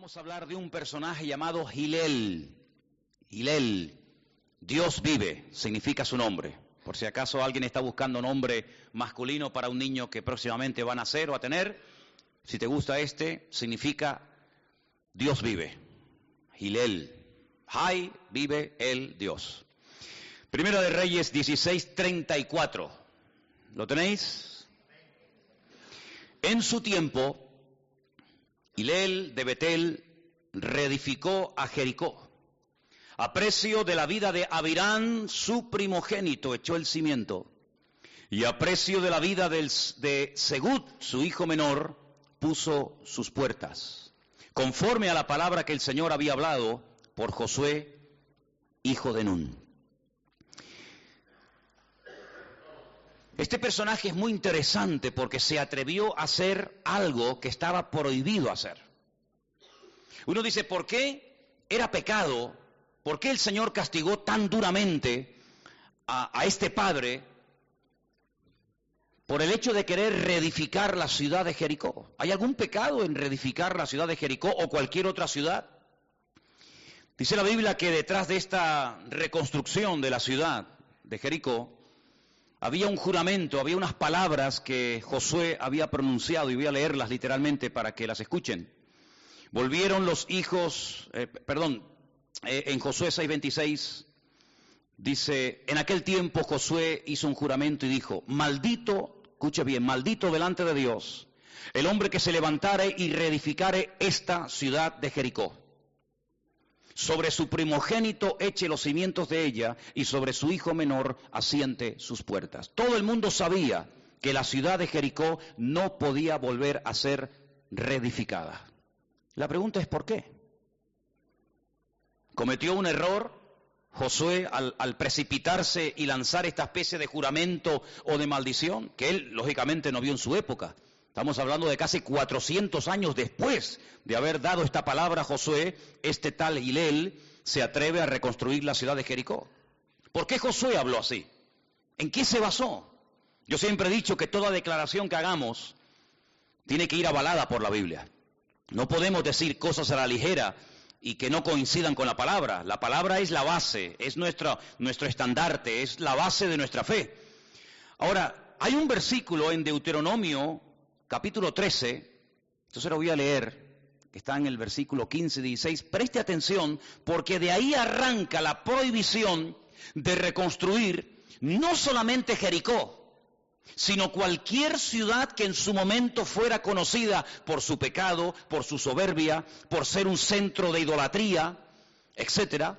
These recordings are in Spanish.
Vamos a hablar de un personaje llamado Gilel. Gilel, Dios vive, significa su nombre. Por si acaso alguien está buscando nombre masculino para un niño que próximamente va a nacer o a tener, si te gusta este, significa Dios vive. Gilel, Hay vive el Dios. Primera de Reyes 16:34. ¿Lo tenéis? En su tiempo, Hilel de Betel reedificó a Jericó. A precio de la vida de Abirán, su primogénito, echó el cimiento. Y a precio de la vida de Segud, su hijo menor, puso sus puertas. Conforme a la palabra que el Señor había hablado por Josué, hijo de Nun. Este personaje es muy interesante porque se atrevió a hacer algo que estaba prohibido hacer. Uno dice, ¿por qué era pecado? ¿Por qué el Señor castigó tan duramente a, a este padre por el hecho de querer reedificar la ciudad de Jericó? ¿Hay algún pecado en reedificar la ciudad de Jericó o cualquier otra ciudad? Dice la Biblia que detrás de esta reconstrucción de la ciudad de Jericó, había un juramento, había unas palabras que Josué había pronunciado, y voy a leerlas literalmente para que las escuchen. Volvieron los hijos, eh, perdón, eh, en Josué 6:26 dice, en aquel tiempo Josué hizo un juramento y dijo, maldito, escuche bien, maldito delante de Dios, el hombre que se levantare y reedificare esta ciudad de Jericó sobre su primogénito eche los cimientos de ella y sobre su hijo menor asiente sus puertas. Todo el mundo sabía que la ciudad de Jericó no podía volver a ser reedificada. La pregunta es ¿por qué? ¿Cometió un error Josué al, precipitarse y lanzar esta especie de juramento o de maldición que él lógicamente no vio en su época? Estamos hablando de casi 400 años después de haber dado esta palabra a Josué, este tal Hilel se atreve a reconstruir la ciudad de Jericó. ¿Por qué Josué habló así? ¿En qué se basó? Yo siempre he dicho que toda declaración que hagamos tiene que ir avalada por la Biblia. No podemos decir cosas a la ligera y que no coincidan con la palabra. La palabra es la base, es nuestro, nuestro estandarte, es la base de nuestra fe. Ahora, hay un versículo en Deuteronomio capítulo 13, entonces lo voy a leer, que está en el versículo 15 y 16, preste atención porque de ahí arranca la prohibición de reconstruir no solamente Jericó, sino cualquier ciudad que en su momento fuera conocida por su pecado, por su soberbia, por ser un centro de idolatría, etcétera,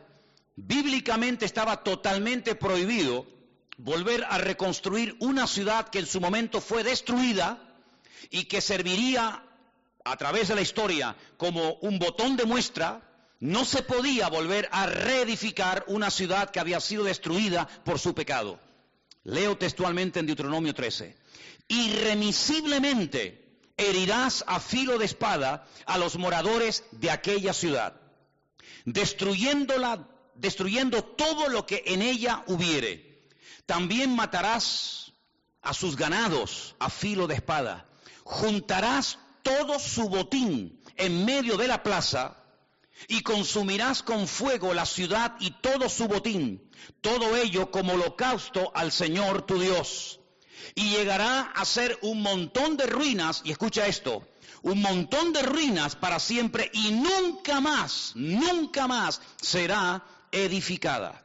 bíblicamente estaba totalmente prohibido volver a reconstruir una ciudad que en su momento fue destruida y que serviría a través de la historia como un botón de muestra, no se podía volver a reedificar una ciudad que había sido destruida por su pecado. Leo textualmente en Deuteronomio 13. Irremisiblemente herirás a filo de espada a los moradores de aquella ciudad, destruyéndola, destruyendo todo lo que en ella hubiere. También matarás a sus ganados a filo de espada juntarás todo su botín en medio de la plaza y consumirás con fuego la ciudad y todo su botín, todo ello como holocausto al Señor tu Dios. Y llegará a ser un montón de ruinas, y escucha esto, un montón de ruinas para siempre y nunca más, nunca más será edificada.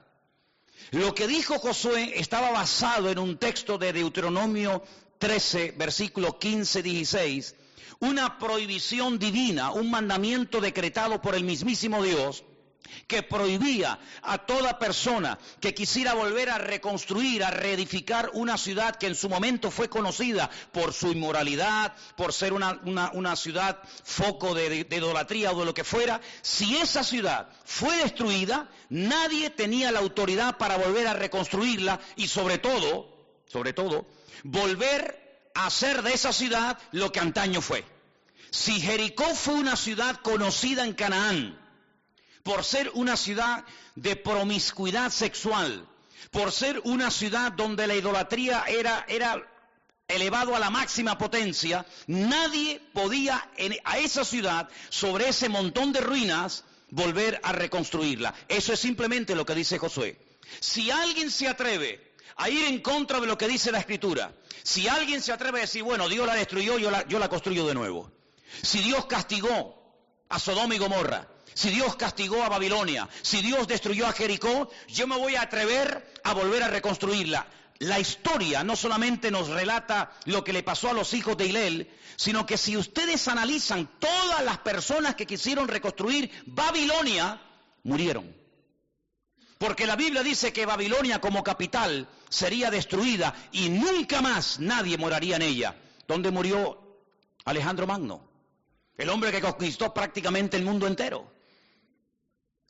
Lo que dijo Josué estaba basado en un texto de Deuteronomio 13, versículo 15, 16, una prohibición divina, un mandamiento decretado por el mismísimo Dios que prohibía a toda persona que quisiera volver a reconstruir, a reedificar una ciudad que en su momento fue conocida por su inmoralidad, por ser una, una, ciudad foco de, de idolatría o de lo que fuera, si esa ciudad fue destruida, nadie tenía la autoridad para volver a reconstruirla y sobre todo, sobre todo, volver a hacer de esa ciudad lo que antaño fue. Si Jericó fue una ciudad conocida en Canaán por ser una ciudad de promiscuidad sexual, por ser una ciudad donde la idolatría era, elevado a la máxima potencia, nadie podía a esa ciudad, sobre ese montón de ruinas, volver a reconstruirla. Eso es simplemente lo que dice Josué. Si alguien se atreve a ir en contra de lo que dice la Escritura, si alguien se atreve a decir, bueno, Dios la destruyó, yo la, yo la construyo de nuevo. Si Dios castigó a Sodoma y Gomorra, si Dios castigó a Babilonia, si Dios destruyó a Jericó, yo me voy a atrever a volver a reconstruirla. La historia no solamente nos relata lo que le pasó a los hijos de Hilel, sino que si ustedes analizan todas las personas que quisieron reconstruir Babilonia, murieron. Porque la Biblia dice que Babilonia como capital sería destruida y nunca más nadie moraría en ella. ¿Dónde murió Alejandro Magno? El hombre que conquistó prácticamente el mundo entero.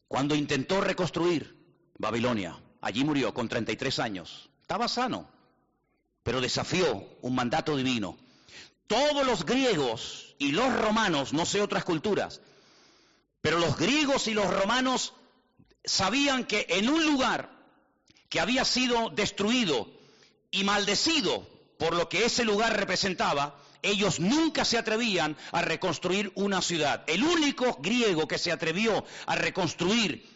Cuando intentó reconstruir Babilonia, allí murió con 33 años. Estaba sano, pero desafió un mandato divino. Todos los griegos y los romanos, no sé otras culturas, pero los griegos y los romanos sabían que en un lugar que había sido destruido y maldecido por lo que ese lugar representaba, ellos nunca se atrevían a reconstruir una ciudad. El único griego que se atrevió a reconstruir,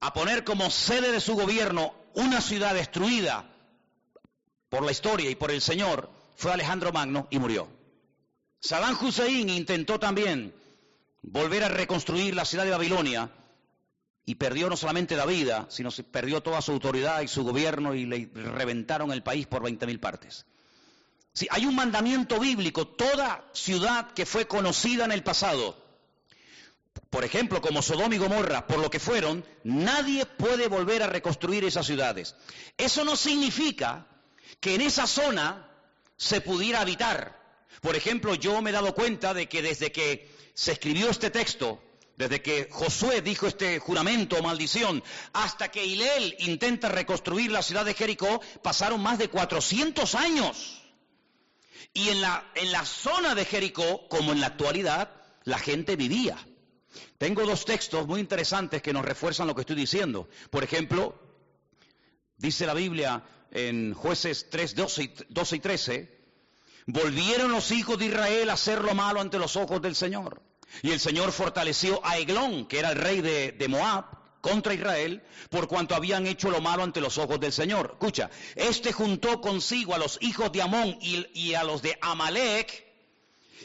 a poner como sede de su gobierno una ciudad destruida por la historia y por el Señor, fue Alejandro Magno y murió. Saddam Hussein intentó también volver a reconstruir la ciudad de Babilonia y perdió no solamente la vida, sino se perdió toda su autoridad y su gobierno y le reventaron el país por 20.000 partes. Si hay un mandamiento bíblico, toda ciudad que fue conocida en el pasado, por ejemplo, como Sodoma y Gomorra, por lo que fueron, nadie puede volver a reconstruir esas ciudades. Eso no significa que en esa zona se pudiera habitar. Por ejemplo, yo me he dado cuenta de que desde que se escribió este texto, desde que Josué dijo este juramento o maldición, hasta que Hilel intenta reconstruir la ciudad de Jericó, pasaron más de 400 años. Y en la, en la zona de Jericó, como en la actualidad, la gente vivía. Tengo dos textos muy interesantes que nos refuerzan lo que estoy diciendo. Por ejemplo, dice la Biblia en jueces 3, 12 y 13, volvieron los hijos de Israel a hacer lo malo ante los ojos del Señor. Y el Señor fortaleció a Eglón, que era el rey de, Moab, contra Israel por cuanto habían hecho lo malo ante los ojos del Señor. Escucha, este juntó consigo a los hijos de Amón y, a los de Amalek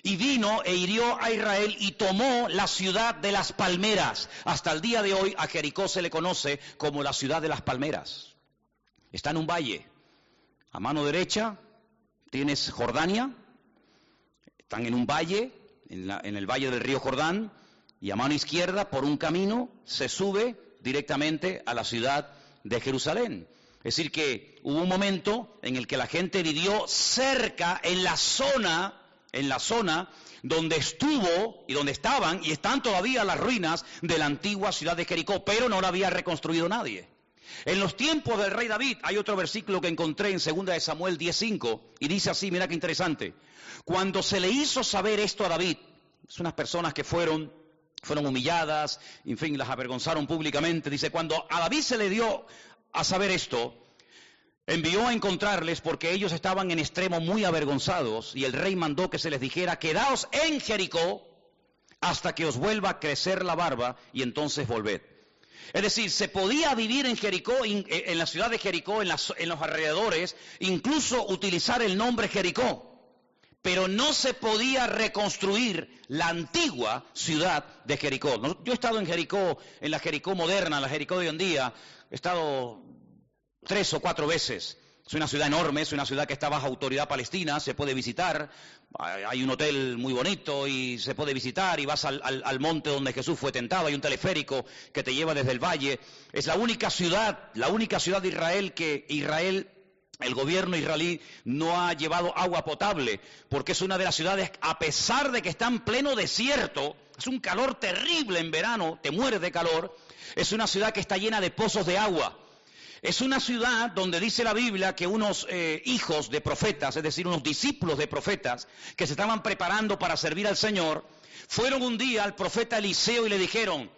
y vino e hirió a Israel y tomó la ciudad de las palmeras. Hasta el día de hoy a Jericó se le conoce como la ciudad de las palmeras. Está en un valle. A mano derecha tienes Jordania, están en un valle, en, el valle del río Jordán, y a mano izquierda, por un camino, se sube directamente a la ciudad de Jerusalén. Es decir, que hubo un momento en el que la gente vivió cerca, en la zona, en la zona donde estuvo y donde estaban y están todavía las ruinas de la antigua ciudad de Jericó, pero no la había reconstruido nadie. En los tiempos del rey David hay otro versículo que encontré en 2 de Samuel 10:5 y dice así, mira qué interesante. Cuando se le hizo saber esto a David, son unas personas que fueron fueron humilladas, en fin, las avergonzaron públicamente. Dice, cuando a David se le dio a saber esto, envió a encontrarles porque ellos estaban en extremo muy avergonzados y el rey mandó que se les dijera, quedaos en Jericó hasta que os vuelva a crecer la barba y entonces volved. Es decir, se podía vivir en Jericó, en la ciudad de Jericó, en, en los alrededores, incluso utilizar el nombre Jericó pero no se podía reconstruir la antigua ciudad de Jericó. Yo he estado en Jericó, en la Jericó moderna, la Jericó de hoy en día, he estado tres o cuatro veces. Es una ciudad enorme, es una ciudad que está bajo autoridad palestina, se puede visitar, hay un hotel muy bonito y se puede visitar y vas al, al, monte donde Jesús fue tentado, hay un teleférico que te lleva desde el valle. Es la única ciudad, la única ciudad de Israel que Israel el gobierno israelí no ha llevado agua potable porque es una de las ciudades, a pesar de que está en pleno desierto, es un calor terrible en verano, te mueres de calor, es una ciudad que está llena de pozos de agua. Es una ciudad donde dice la Biblia que unos eh, hijos de profetas, es decir, unos discípulos de profetas que se estaban preparando para servir al Señor, fueron un día al profeta Eliseo y le dijeron,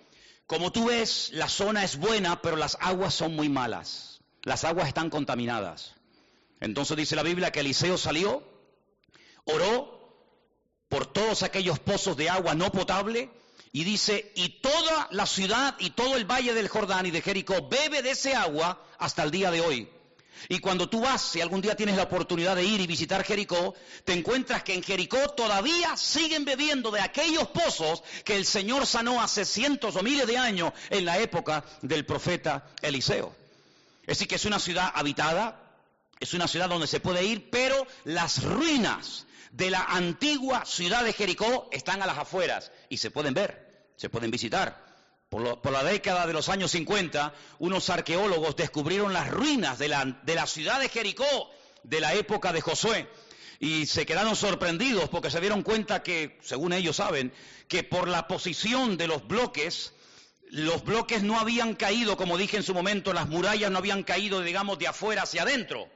como tú ves, la zona es buena, pero las aguas son muy malas, las aguas están contaminadas. Entonces dice la Biblia que Eliseo salió Oró por todos aquellos pozos de agua no potable y dice, y toda la ciudad y todo el valle del Jordán y de Jericó bebe de ese agua hasta el día de hoy. Y cuando tú vas, si algún día tienes la oportunidad de ir y visitar Jericó, te encuentras que en Jericó todavía siguen bebiendo de aquellos pozos que el Señor sanó hace cientos o miles de años en la época del profeta Eliseo. Es decir, que es una ciudad habitada, es una ciudad donde se puede ir, pero las ruinas de la antigua ciudad de Jericó están a las afueras y se pueden ver, se pueden visitar. Por, la década de los años 50, unos arqueólogos descubrieron las ruinas de la, de la ciudad de Jericó de la época de Josué y se quedaron sorprendidos porque se dieron cuenta que, según ellos saben, que por la posición de los bloques, los bloques no habían caído, como dije en su momento, las murallas no habían caído, digamos, de afuera hacia adentro,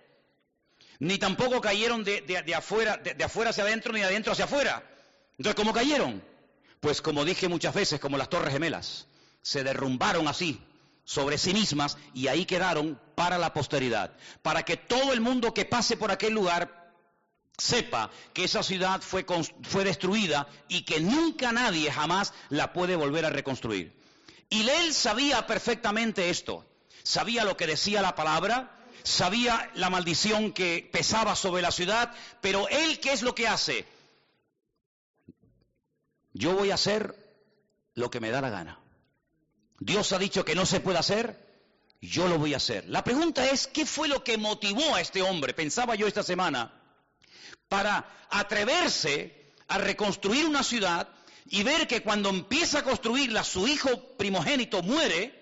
ni tampoco cayeron de, afuera, de afuera hacia adentro, ni de adentro hacia afuera. Entonces, ¿cómo cayeron? Pues como dije muchas veces, como las torres gemelas se derrumbaron así sobre sí mismas y ahí quedaron para la posteridad, para que todo el mundo que pase por aquel lugar sepa que esa ciudad fue, fue destruida y que nunca nadie jamás la puede volver a reconstruir. Y él sabía perfectamente esto, sabía lo que decía la palabra, sabía la maldición que pesaba sobre la ciudad, pero él, ¿qué es lo que hace? Yo voy a hacer lo que me da la gana. Dios ha dicho que no se puede hacer, yo lo voy a hacer. La pregunta es, ¿qué fue lo que motivó a este hombre, pensaba yo esta semana, para atreverse a reconstruir una ciudad y ver que cuando empieza a construirla su hijo primogénito muere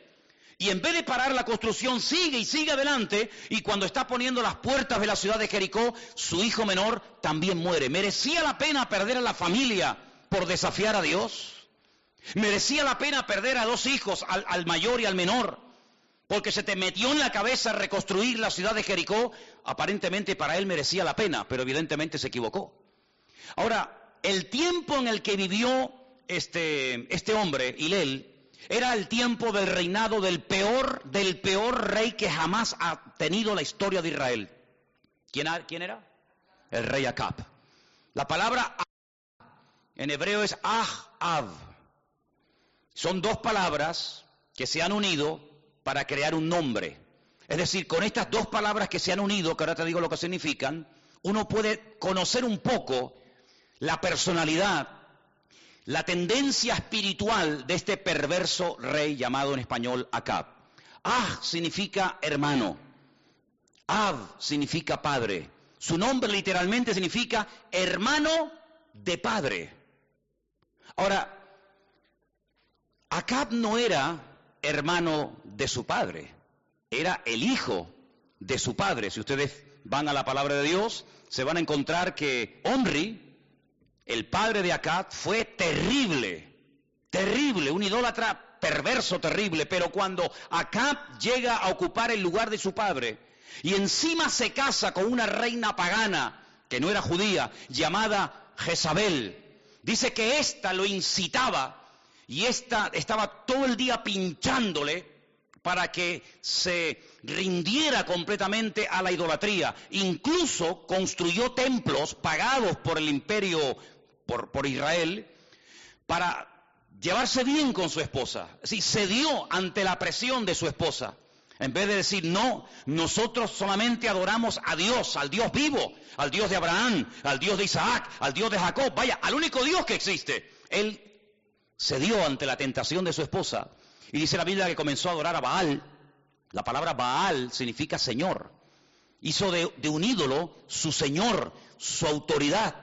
y en vez de parar la construcción sigue y sigue adelante y cuando está poniendo las puertas de la ciudad de Jericó su hijo menor también muere. ¿Merecía la pena perder a la familia por desafiar a Dios? Merecía la pena perder a dos hijos, al, mayor y al menor, porque se te metió en la cabeza reconstruir la ciudad de Jericó. Aparentemente para él merecía la pena, pero evidentemente se equivocó. Ahora, el tiempo en el que vivió este, este hombre, Hilel, era el tiempo del reinado del peor, del peor rey que jamás ha tenido la historia de Israel. ¿Quién, era? El rey Acab. La palabra en hebreo es Ah-Av. Son dos palabras que se han unido para crear un nombre. Es decir, con estas dos palabras que se han unido, que ahora te digo lo que significan, uno puede conocer un poco la personalidad, la tendencia espiritual de este perverso rey llamado en español Acab. Ah significa hermano. Ab significa padre. Su nombre literalmente significa hermano de padre. Ahora, Acab no era hermano de su padre, era el hijo de su padre. Si ustedes van a la palabra de Dios, se van a encontrar que Omri, el padre de Acab, fue terrible, terrible, un idólatra perverso, terrible, pero cuando Acab llega a ocupar el lugar de su padre y encima se casa con una reina pagana que no era judía, llamada Jezabel, dice que ésta lo incitaba y esta estaba todo el día pinchándole para que se rindiera completamente a la idolatría. Incluso construyó templos pagados por el imperio, por, Israel, para llevarse bien con su esposa. Es cedió ante la presión de su esposa. En vez de decir, no, nosotros solamente adoramos a Dios, al Dios vivo, al Dios de Abraham, al Dios de Isaac, al Dios de Jacob, vaya, al único Dios que existe. Él cedió ante la tentación de su esposa y dice la Biblia que comenzó a adorar a Baal. La palabra Baal significa Señor. Hizo de, un ídolo su Señor, su autoridad.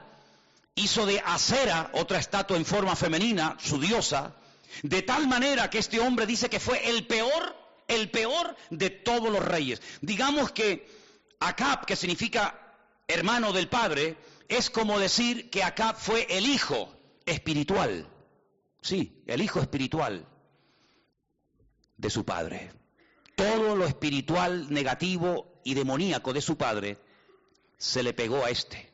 Hizo de Acera, otra estatua en forma femenina, su diosa. De tal manera que este hombre dice que fue el peor, el peor de todos los reyes. Digamos que Acab, que significa hermano del padre, es como decir que Acab fue el hijo espiritual. Sí, el hijo espiritual de su padre. Todo lo espiritual negativo y demoníaco de su padre se le pegó a este.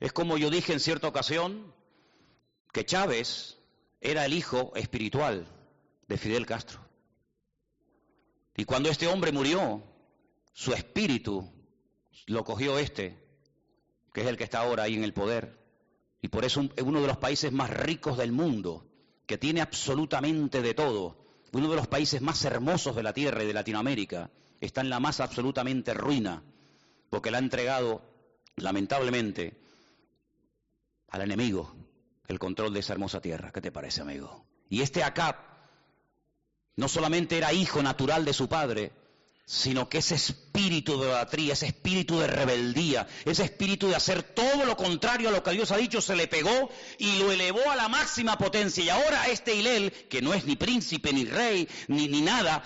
Es como yo dije en cierta ocasión que Chávez era el hijo espiritual de Fidel Castro. Y cuando este hombre murió, su espíritu lo cogió este, que es el que está ahora ahí en el poder, y por eso es uno de los países más ricos del mundo, que tiene absolutamente de todo, uno de los países más hermosos de la tierra y de Latinoamérica, está en la más absolutamente ruina, porque le ha entregado, lamentablemente, al enemigo el control de esa hermosa tierra. ¿Qué te parece, amigo? Y este Acab no solamente era hijo natural de su padre, sino que ese espíritu de idolatría, ese espíritu de rebeldía, ese espíritu de hacer todo lo contrario a lo que Dios ha dicho, se le pegó y lo elevó a la máxima potencia. Y ahora este Hilel, que no es ni príncipe, ni rey, ni, ni nada,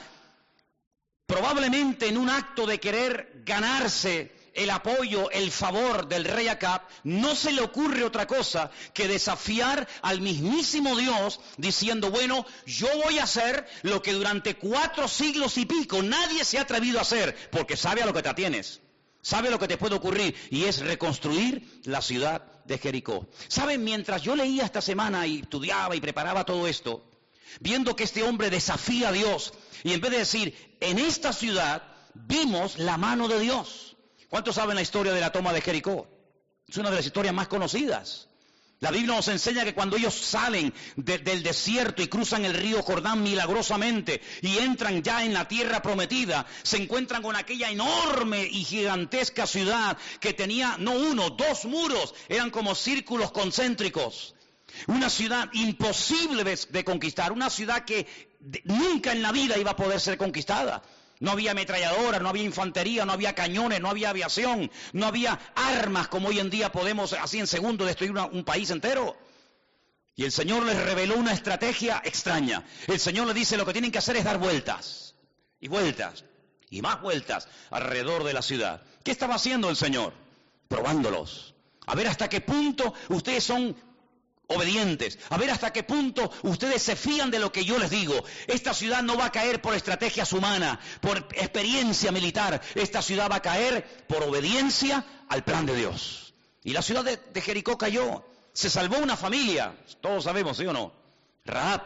probablemente en un acto de querer ganarse el apoyo, el favor del rey Acab, no se le ocurre otra cosa que desafiar al mismísimo Dios diciendo, bueno, yo voy a hacer lo que durante cuatro siglos y pico nadie se ha atrevido a hacer, porque sabe a lo que te atienes, sabe lo que te puede ocurrir, y es reconstruir la ciudad de Jericó. Saben, mientras yo leía esta semana y estudiaba y preparaba todo esto, viendo que este hombre desafía a Dios, y en vez de decir, en esta ciudad vimos la mano de Dios. ¿Cuántos saben la historia de la toma de Jericó? Es una de las historias más conocidas. La Biblia nos enseña que cuando ellos salen del desierto y cruzan el río Jordán milagrosamente y entran ya en la tierra prometida, se encuentran con aquella enorme y gigantesca ciudad que tenía no uno, dos muros, eran como círculos concéntricos. Una ciudad imposible de conquistar, una ciudad que nunca en la vida iba a poder ser conquistada. No había ametralladoras, no había infantería, no había cañones, no había aviación, no había armas como hoy en día podemos así en segundo destruir un país entero. Y el Señor les reveló una estrategia extraña. El Señor le dice lo que tienen que hacer es dar vueltas y vueltas y más vueltas alrededor de la ciudad. ¿Qué estaba haciendo el Señor? Probándolos. A ver hasta qué punto ustedes son obedientes, a ver hasta qué punto ustedes se fían de lo que yo les digo. Esta ciudad no va a caer por estrategias humanas, por experiencia militar, esta ciudad va a caer por obediencia al plan de Dios. Y la ciudad de, Jericó cayó, se salvó una familia, todos sabemos, ¿sí o no? Raab,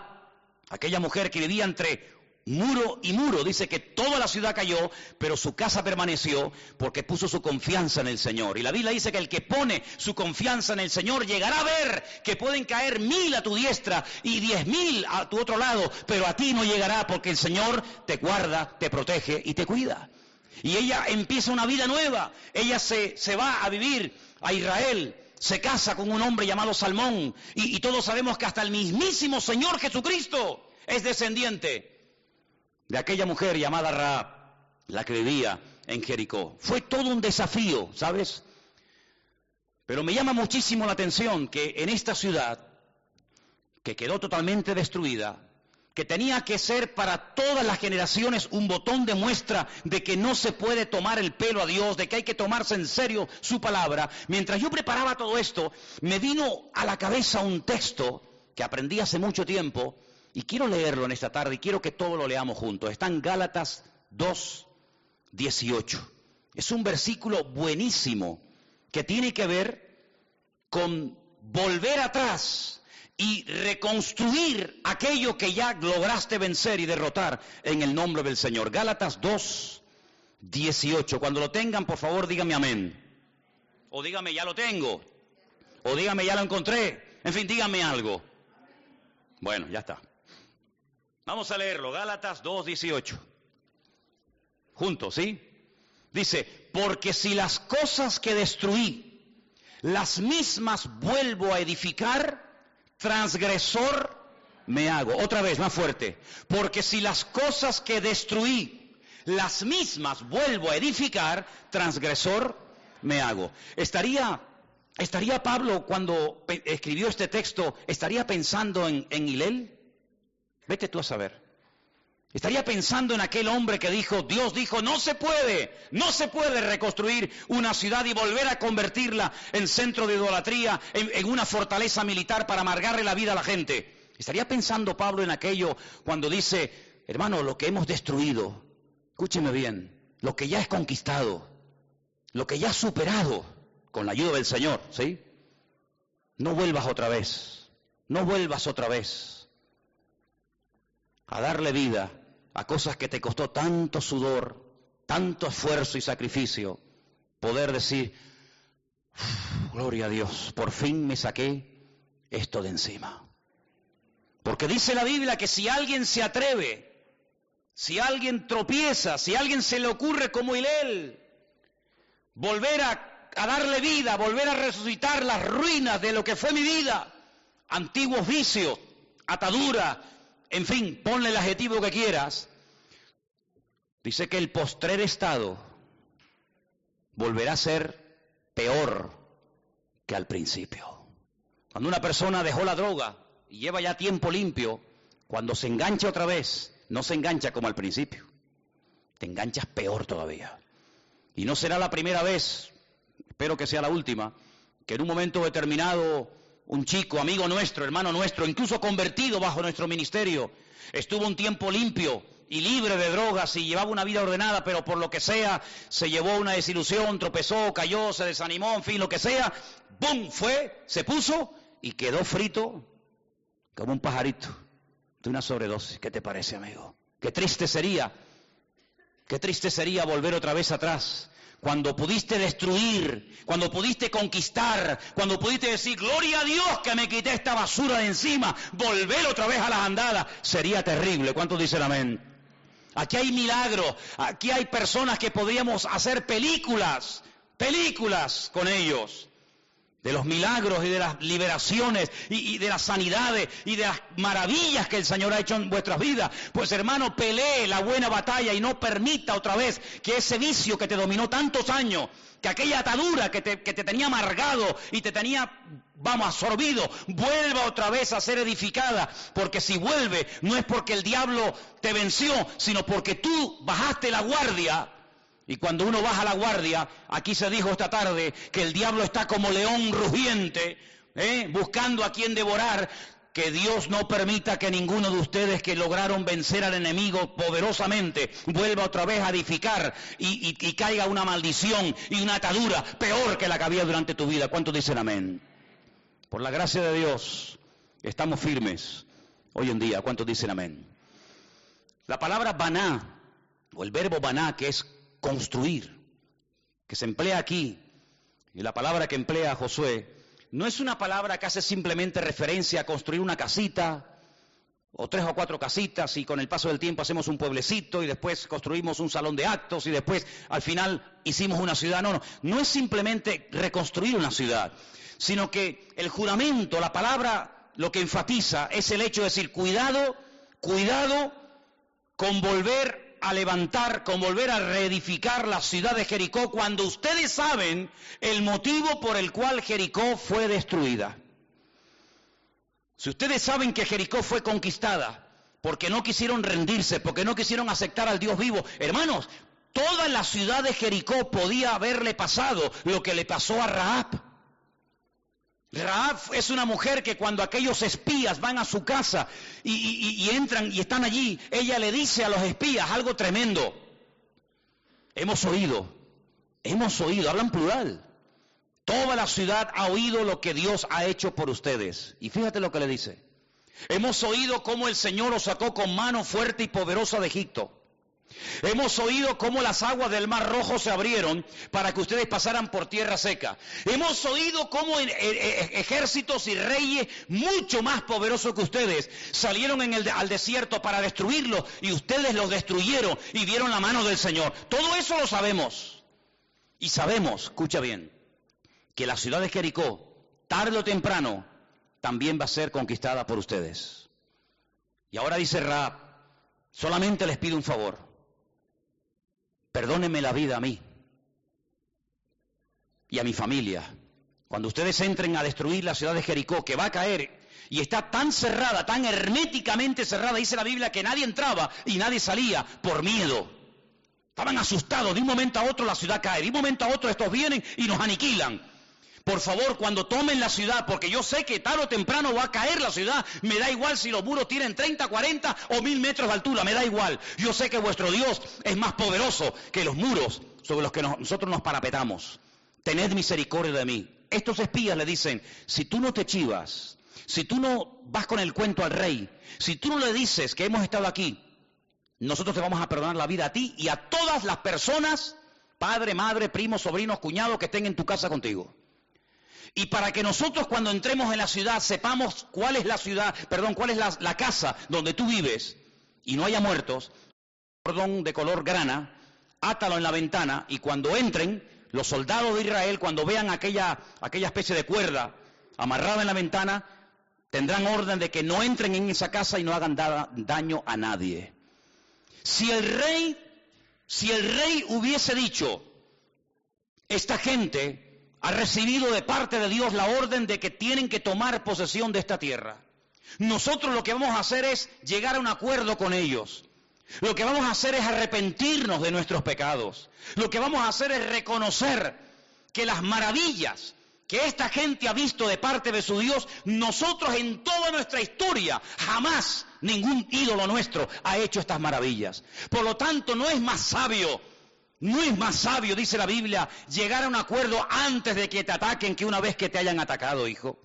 aquella mujer que vivía entre muro y muro. Dice que toda la ciudad cayó, pero su casa permaneció porque puso su confianza en el Señor. Y la Biblia dice que el que pone su confianza en el Señor llegará a ver que pueden caer mil a tu diestra y diez mil a tu otro lado, pero a ti no llegará porque el Señor te guarda, te protege y te cuida. Y ella empieza una vida nueva. Ella se, se va a vivir a Israel se casa con un hombre llamado Salmón y, y, todos sabemos que hasta el mismísimo Señor Jesucristo es descendiente de aquella mujer llamada Raab, la que vivía en Jericó. Fue todo un desafío, ¿sabes? Pero me llama muchísimo la atención que en esta ciudad, que quedó totalmente destruida, que tenía que ser para todas las generaciones un botón de muestra de que no se puede tomar el pelo a Dios, de que hay que tomarse en serio su palabra. Mientras yo preparaba todo esto, me vino a la cabeza un texto que aprendí hace mucho tiempo, y quiero leerlo en esta tarde y quiero que todos lo leamos juntos. Está en Gálatas 2, 18. Es un versículo buenísimo que tiene que ver con volver atrás y reconstruir aquello que ya lograste vencer y derrotar en el nombre del Señor. Gálatas 2, 18. Cuando lo tengan, por favor, dígame amén. O dígame, ya lo tengo. O dígame, ya lo encontré. En fin, dígame algo. Bueno, ya está. Vamos a leerlo, Gálatas 2.18. Juntos, ¿sí? Dice, porque si las cosas que destruí, las mismas vuelvo a edificar, transgresor me hago. Otra vez, más fuerte. Porque si las cosas que destruí, las mismas vuelvo a edificar, transgresor me hago. Estaría, estaría Pablo cuando escribió este texto, estaría pensando en, en Hilel. Vete tú a saber. Estaría pensando en aquel hombre que dijo, Dios dijo, no se puede, no se puede reconstruir una ciudad y volver a convertirla en centro de idolatría, en, una fortaleza militar para amargarle la vida a la gente. Estaría pensando Pablo en aquello cuando dice, hermano, lo que hemos destruido, escúcheme bien, lo que ya es conquistado, lo que ya has superado con la ayuda del Señor, ¿sí? No vuelvas otra vez, no vuelvas otra vez a darle vida a cosas que te costó tanto sudor, tanto esfuerzo y sacrificio, poder decir, gloria a Dios, por fin me saqué esto de encima. Porque dice la Biblia que si alguien se atreve, si alguien tropieza, si alguien se le ocurre como él, volver a, a darle vida, volver a resucitar las ruinas de lo que fue mi vida, antiguos vicios, atadura, en fin, ponle el adjetivo que quieras, dice que el postrer estado volverá a ser peor que al principio. Cuando una persona dejó la droga y lleva ya tiempo limpio, cuando se engancha otra vez, no se engancha como al principio. Te enganchas peor todavía. Y no será la primera vez, espero que sea la última, que en un momento determinado un chico, amigo nuestro, hermano nuestro, incluso convertido bajo nuestro ministerio, estuvo un tiempo limpio y libre de drogas y llevaba una vida ordenada, pero por lo que sea, se llevó una desilusión, tropezó, cayó, se desanimó, en fin, lo que sea, ¡bum! fue, se puso y quedó frito como un pajarito de una sobredosis. ¿Qué te parece, amigo? Qué triste sería, qué triste sería volver otra vez atrás cuando pudiste destruir, cuando pudiste conquistar, cuando pudiste decir, gloria a Dios que me quité esta basura de encima, volver otra vez a las andadas, sería terrible. ¿Cuántos dicen amén? Aquí hay milagros, aquí hay personas que podríamos hacer películas, películas con ellos de los milagros y de las liberaciones y, de las sanidades y de las maravillas que el Señor ha hecho en vuestras vidas. Pues hermano, pelee la buena batalla y no permita otra vez que ese vicio que te dominó tantos años, que aquella atadura que te, que te tenía amargado y te tenía, vamos, absorbido, vuelva otra vez a ser edificada. Porque si vuelve, no es porque el diablo te venció, sino porque tú bajaste la guardia y cuando uno baja la guardia, aquí se dijo esta tarde que el diablo está como león rugiente, ¿eh? buscando a quien devorar, que Dios no permita que ninguno de ustedes que lograron vencer al enemigo poderosamente vuelva otra vez a edificar y, y caiga una maldición y una atadura peor que la que había durante tu vida. ¿Cuántos dicen amén? Por la gracia de Dios, estamos firmes hoy en día. ¿Cuántos dicen amén? La palabra baná, o el verbo baná, que es construir, que se emplea aquí, y la palabra que emplea Josué, no es una palabra que hace simplemente referencia a construir una casita, o tres o cuatro casitas, y con el paso del tiempo hacemos un pueblecito, y después construimos un salón de actos, y después al final hicimos una ciudad. No, no, no es simplemente reconstruir una ciudad, sino que el juramento, la palabra, lo que enfatiza es el hecho de decir, cuidado, cuidado con volver a levantar, con volver a reedificar la ciudad de Jericó, cuando ustedes saben el motivo por el cual Jericó fue destruida. Si ustedes saben que Jericó fue conquistada porque no quisieron rendirse, porque no quisieron aceptar al Dios vivo, hermanos, toda la ciudad de Jericó podía haberle pasado lo que le pasó a Raab. Raab es una mujer que cuando aquellos espías van a su casa y, entran y están allí, ella le dice a los espías algo tremendo. Hemos oído, hemos oído, hablan plural. Toda la ciudad ha oído lo que Dios ha hecho por ustedes. Y fíjate lo que le dice. Hemos oído cómo el Señor os sacó con mano fuerte y poderosa de Egipto Hemos oído cómo las aguas del Mar Rojo se abrieron para que ustedes pasaran por tierra seca. Hemos oído cómo e, e, ejércitos y reyes mucho más poderosos que ustedes salieron al desierto para destruirlo y ustedes los destruyeron y dieron la mano del Señor. Todo eso lo sabemos. Y sabemos, escucha bien, que la ciudad de Jericó, tarde o temprano, también va a ser conquistada por ustedes. Y ahora dice Raab, solamente les pido un favor perdóneme la vida a mí y a mi familia. Cuando ustedes entren a destruir la ciudad de Jericó, que va a caer y está tan cerrada, tan herméticamente cerrada, dice la Biblia, que nadie entraba y nadie salía por miedo. Estaban asustados, de un momento a otro la ciudad cae, de un momento a otro estos vienen y nos aniquilan. Por favor, cuando tomen la ciudad, porque yo sé que tarde o temprano va a caer la ciudad, me da igual si los muros tienen 30, 40 o 1000 metros de altura, me da igual. Yo sé que vuestro Dios es más poderoso que los muros sobre los que nosotros nos parapetamos. Tened misericordia de mí. Estos espías le dicen, si tú no te chivas, si tú no vas con el cuento al rey, si tú no le dices que hemos estado aquí, nosotros te vamos a perdonar la vida a ti y a todas las personas, padre, madre, primos, sobrinos, cuñados que estén en tu casa contigo. Y para que nosotros cuando entremos en la ciudad sepamos cuál es la ciudad, perdón, cuál es la, casa donde tú vives y no haya muertos, cordón de color grana, átalo en la ventana y cuando entren, los soldados de Israel, cuando vean aquella, aquella especie de cuerda amarrada en la ventana, tendrán orden de que no entren en esa casa y no hagan daño a nadie. Si el rey, si el rey hubiese dicho, esta gente ha recibido de parte de Dios la orden de que tienen que tomar posesión de esta tierra. Nosotros lo que vamos a hacer es llegar a un acuerdo con ellos. Lo que vamos a hacer es arrepentirnos de nuestros pecados. Lo que vamos a hacer es reconocer que las maravillas que esta gente ha visto de parte de su Dios, nosotros en toda nuestra historia, jamás ningún ídolo nuestro ha hecho estas maravillas. Por lo tanto, no es más sabio no es más sabio, dice la Biblia, llegar a un acuerdo antes de que te ataquen que una vez que te hayan atacado, hijo.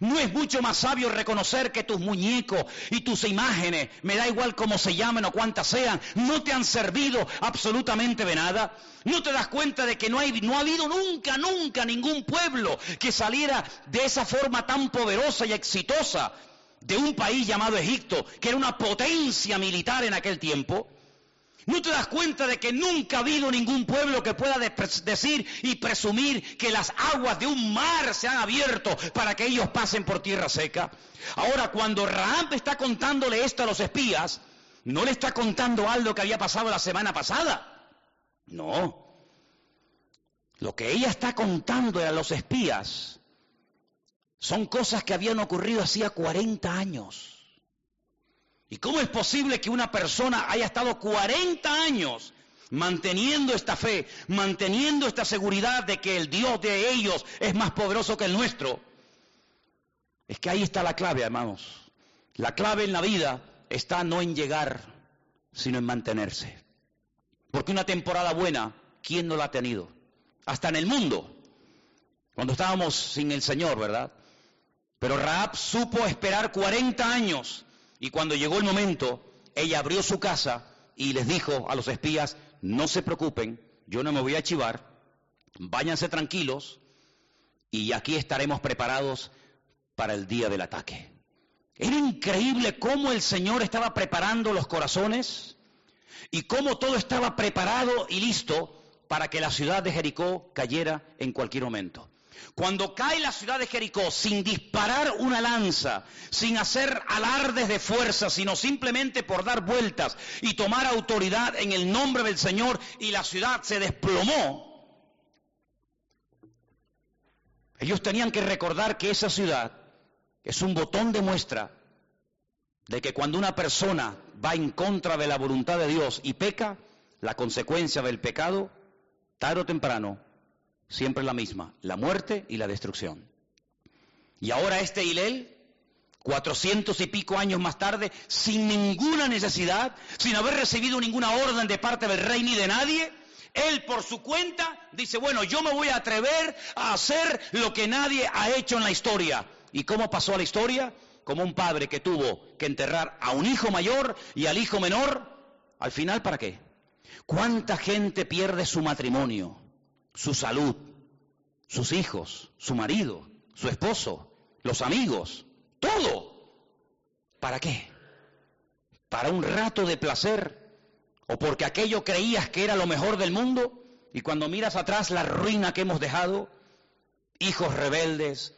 No es mucho más sabio reconocer que tus muñecos y tus imágenes, me da igual cómo se llamen o cuántas sean, no te han servido absolutamente de nada. No te das cuenta de que no, hay, no ha habido nunca, nunca ningún pueblo que saliera de esa forma tan poderosa y exitosa de un país llamado Egipto, que era una potencia militar en aquel tiempo. ¿No te das cuenta de que nunca ha habido ningún pueblo que pueda decir y presumir que las aguas de un mar se han abierto para que ellos pasen por tierra seca? Ahora, cuando Raab está contándole esto a los espías, no le está contando algo que había pasado la semana pasada. No. Lo que ella está contando a los espías son cosas que habían ocurrido hacía 40 años. ¿Y cómo es posible que una persona haya estado 40 años manteniendo esta fe, manteniendo esta seguridad de que el Dios de ellos es más poderoso que el nuestro? Es que ahí está la clave, hermanos. La clave en la vida está no en llegar, sino en mantenerse. Porque una temporada buena, ¿quién no la ha tenido? Hasta en el mundo, cuando estábamos sin el Señor, ¿verdad? Pero Raab supo esperar 40 años y cuando llegó el momento, ella abrió su casa y les dijo a los espías, no se preocupen, yo no me voy a chivar, váyanse tranquilos y aquí estaremos preparados para el día del ataque. Era increíble cómo el Señor estaba preparando los corazones y cómo todo estaba preparado y listo para que la ciudad de Jericó cayera en cualquier momento. Cuando cae la ciudad de Jericó sin disparar una lanza, sin hacer alardes de fuerza, sino simplemente por dar vueltas y tomar autoridad en el nombre del Señor y la ciudad se desplomó, ellos tenían que recordar que esa ciudad es un botón de muestra de que cuando una persona va en contra de la voluntad de Dios y peca, la consecuencia del pecado, tarde o temprano, siempre la misma, la muerte y la destrucción. Y ahora este Hilel, cuatrocientos y pico años más tarde, sin ninguna necesidad, sin haber recibido ninguna orden de parte del rey ni de nadie, él por su cuenta dice, bueno, yo me voy a atrever a hacer lo que nadie ha hecho en la historia. ¿Y cómo pasó a la historia? Como un padre que tuvo que enterrar a un hijo mayor y al hijo menor. Al final, ¿para qué? ¿Cuánta gente pierde su matrimonio? Su salud, sus hijos, su marido, su esposo, los amigos, todo. ¿Para qué? ¿Para un rato de placer? ¿O porque aquello creías que era lo mejor del mundo? Y cuando miras atrás la ruina que hemos dejado, hijos rebeldes,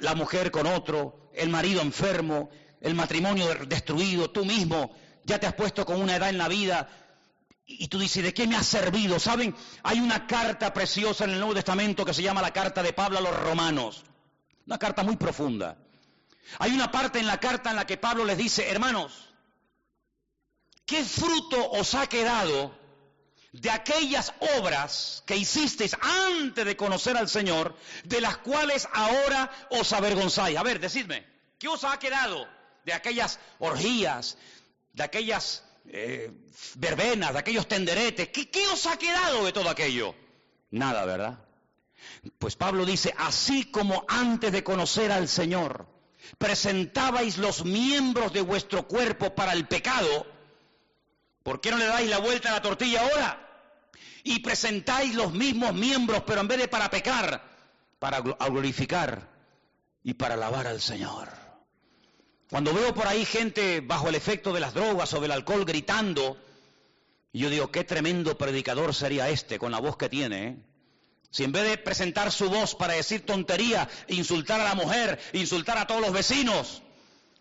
la mujer con otro, el marido enfermo, el matrimonio destruido, tú mismo ya te has puesto con una edad en la vida y tú dices, ¿de qué me ha servido? ¿Saben? Hay una carta preciosa en el Nuevo Testamento que se llama la carta de Pablo a los romanos. Una carta muy profunda. Hay una parte en la carta en la que Pablo les dice, hermanos, ¿qué fruto os ha quedado de aquellas obras que hicisteis antes de conocer al Señor, de las cuales ahora os avergonzáis? A ver, decidme, ¿qué os ha quedado de aquellas orgías, de aquellas eh, verbenas, de aquellos tenderetes. ¿Qué, ¿Qué os ha quedado de todo aquello? Nada, ¿verdad? Pues Pablo dice, así como antes de conocer al Señor, presentabais los miembros de vuestro cuerpo para el pecado, ¿por qué no le dais la vuelta a la tortilla ahora? Y presentáis los mismos miembros, pero en vez de para pecar, para glorificar y para alabar al Señor. Cuando veo por ahí gente bajo el efecto de las drogas o del alcohol gritando, yo digo, qué tremendo predicador sería este con la voz que tiene. ¿eh? Si en vez de presentar su voz para decir tontería, insultar a la mujer, insultar a todos los vecinos,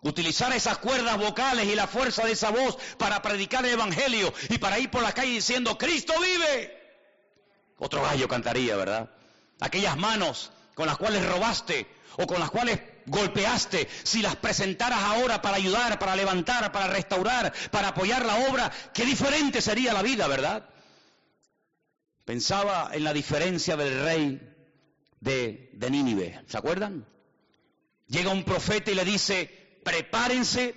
utilizar esas cuerdas vocales y la fuerza de esa voz para predicar el Evangelio y para ir por la calle diciendo, Cristo vive. Otro gallo cantaría, ¿verdad? Aquellas manos con las cuales robaste o con las cuales golpeaste, si las presentaras ahora para ayudar, para levantar, para restaurar, para apoyar la obra, qué diferente sería la vida, ¿verdad? Pensaba en la diferencia del rey de, Nínive, ¿se acuerdan? Llega un profeta y le dice, prepárense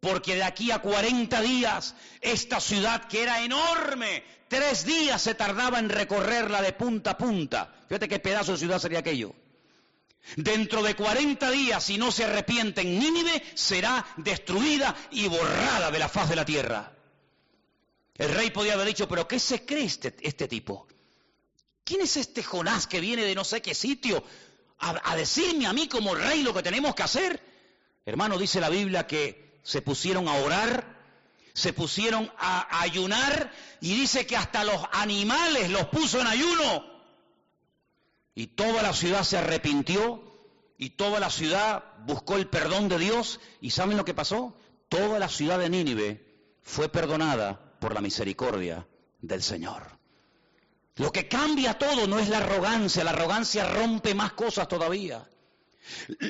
porque de aquí a 40 días esta ciudad que era enorme, tres días se tardaba en recorrerla de punta a punta. Fíjate qué pedazo de ciudad sería aquello. Dentro de 40 días, si no se arrepienten, Nínive será destruida y borrada de la faz de la tierra. El rey podía haber dicho, pero ¿qué se cree este, este tipo? ¿Quién es este Jonás que viene de no sé qué sitio a, decirme a mí como rey lo que tenemos que hacer? Hermano, dice la Biblia que se pusieron a orar, se pusieron a ayunar y dice que hasta los animales los puso en ayuno. Y toda la ciudad se arrepintió y toda la ciudad buscó el perdón de Dios. ¿Y saben lo que pasó? Toda la ciudad de Nínive fue perdonada por la misericordia del Señor. Lo que cambia todo no es la arrogancia, la arrogancia rompe más cosas todavía.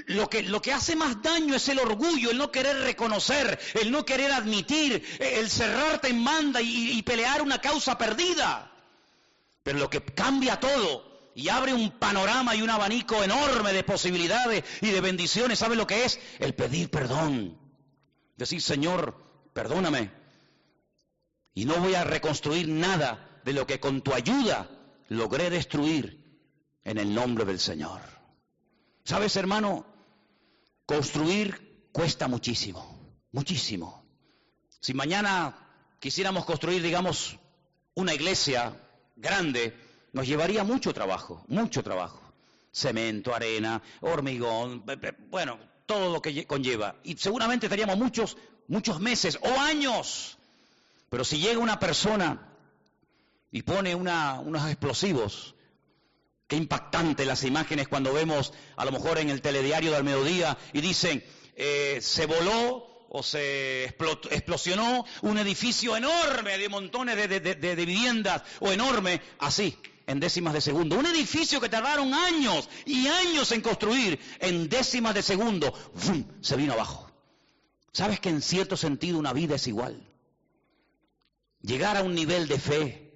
Lo que, lo que, hace más daño es el orgullo, el no querer reconocer, el no querer admitir, el cerrarte en manda y, y pelear una causa perdida. Pero lo que cambia todo y abre un panorama y un abanico enorme de posibilidades y de bendiciones. ¿Sabe lo que es? El pedir perdón. Decir, Señor, perdóname. Y no voy a reconstruir nada de lo que con tu ayuda logré destruir en el nombre del Señor. ¿Sabes, hermano? Construir cuesta muchísimo, muchísimo. Si mañana quisiéramos construir, digamos, una iglesia grande, nos llevaría mucho trabajo, mucho trabajo. Cemento, arena, hormigón, bueno, todo lo que conlleva. Y seguramente estaríamos muchos, muchos meses o años. Pero si llega una persona y pone unos explosivos, qué impactante las imágenes cuando vemos a lo mejor en el telediario del mediodía y dicen, eh, se voló o se explosionó un edificio enorme de montones de viviendas o enorme, así, en décimas de segundo. Un edificio que tardaron años y años en construir, en décimas de segundo, se vino abajo. ¿Sabes que en cierto sentido una vida es igual? Llegar a un nivel de fe,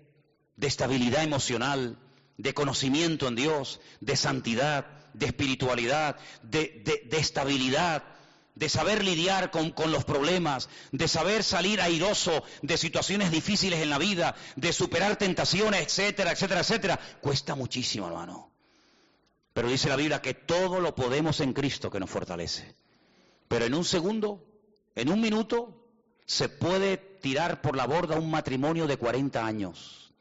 de estabilidad emocional, de conocimiento en Dios, de santidad, de espiritualidad, de, de estabilidad, de saber lidiar con, los problemas, de saber salir airoso de situaciones difíciles en la vida, de superar tentaciones, etcétera, etcétera, etcétera, cuesta muchísimo, hermano. Pero dice la Biblia que todo lo podemos en Cristo que nos fortalece. Pero en un segundo, en un minuto, se puede tirar por la borda un matrimonio de 40 años.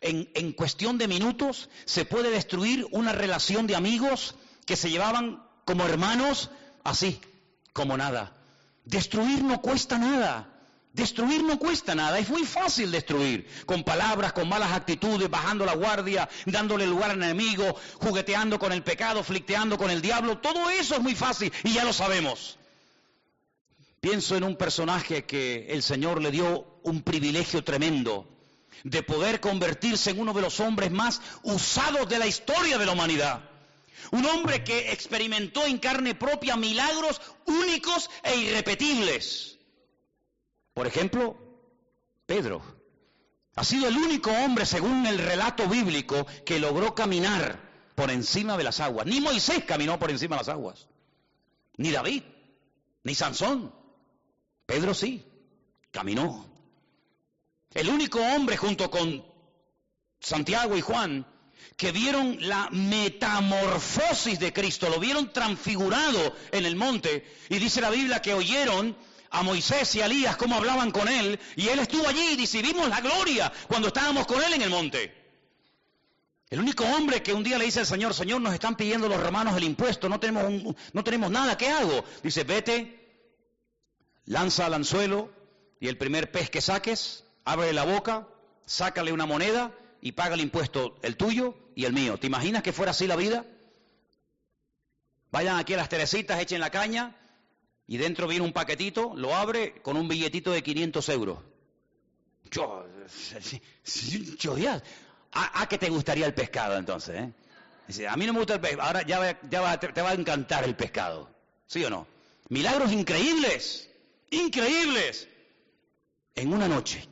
En, en cuestión de minutos se puede destruir una relación de amigos que se llevaban como hermanos así, como nada. Destruir no cuesta nada. Destruir no cuesta nada, es muy fácil destruir, con palabras, con malas actitudes, bajando la guardia, dándole lugar al enemigo, jugueteando con el pecado, flicteando con el diablo, todo eso es muy fácil y ya lo sabemos. Pienso en un personaje que el Señor le dio un privilegio tremendo de poder convertirse en uno de los hombres más usados de la historia de la humanidad. Un hombre que experimentó en carne propia milagros únicos e irrepetibles. Por ejemplo, Pedro. Ha sido el único hombre, según el relato bíblico, que logró caminar por encima de las aguas. Ni Moisés caminó por encima de las aguas. Ni David. Ni Sansón. Pedro sí. Caminó. El único hombre junto con Santiago y Juan que vieron la metamorfosis de Cristo, lo vieron transfigurado en el monte. Y dice la Biblia que oyeron a Moisés y a Elías cómo hablaban con él, y él estuvo allí y dice, la gloria cuando estábamos con él en el monte. El único hombre que un día le dice al Señor, Señor, nos están pidiendo los romanos el impuesto, no tenemos, no tenemos nada, ¿qué hago? Dice, vete, lanza al anzuelo y el primer pez que saques, abre la boca, sácale una moneda y paga el impuesto, el tuyo y el mío. ¿Te imaginas que fuera así la vida? Vayan aquí a las Teresitas, echen la caña y dentro viene un paquetito, lo abre con un billetito de 500 euros. Yo, yo, ¿A, qué te gustaría el pescado entonces? Eh? Dice, a mí no me gusta el pescado, ahora ya, ya te, va a encantar el pescado. ¿Sí o no? Milagros increíbles, increíbles. En una noche,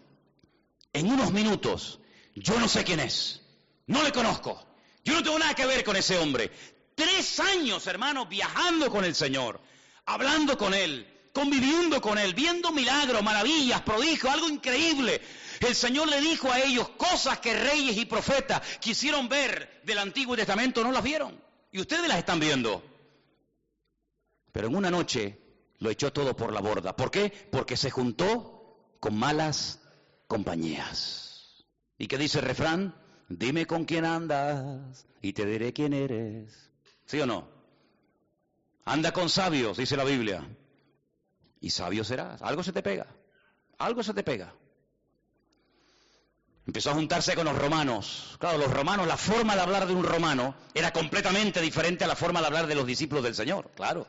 en unos minutos, yo no sé quién es, no le conozco, yo no tengo nada que ver con ese hombre. Tres años, hermano, viajando con el Señor, hablando con Él, conviviendo con Él, viendo milagros, maravillas, prodigios, algo increíble. El Señor le dijo a ellos cosas que reyes y profetas quisieron ver del Antiguo Testamento, no las vieron. Y ustedes las están viendo. Pero en una noche lo echó todo por la borda. ¿Por qué? Porque se juntó con malas compañías. ¿Y qué dice el refrán? Dime con quién andas y te diré quién eres. ¿Sí o no? Anda con sabios, dice la Biblia. Y sabio serás. Algo se te pega. Algo se te pega. Empezó a juntarse con los romanos. Claro, los romanos, la forma de hablar de un romano era completamente diferente a la forma de hablar de los discípulos del Señor, claro.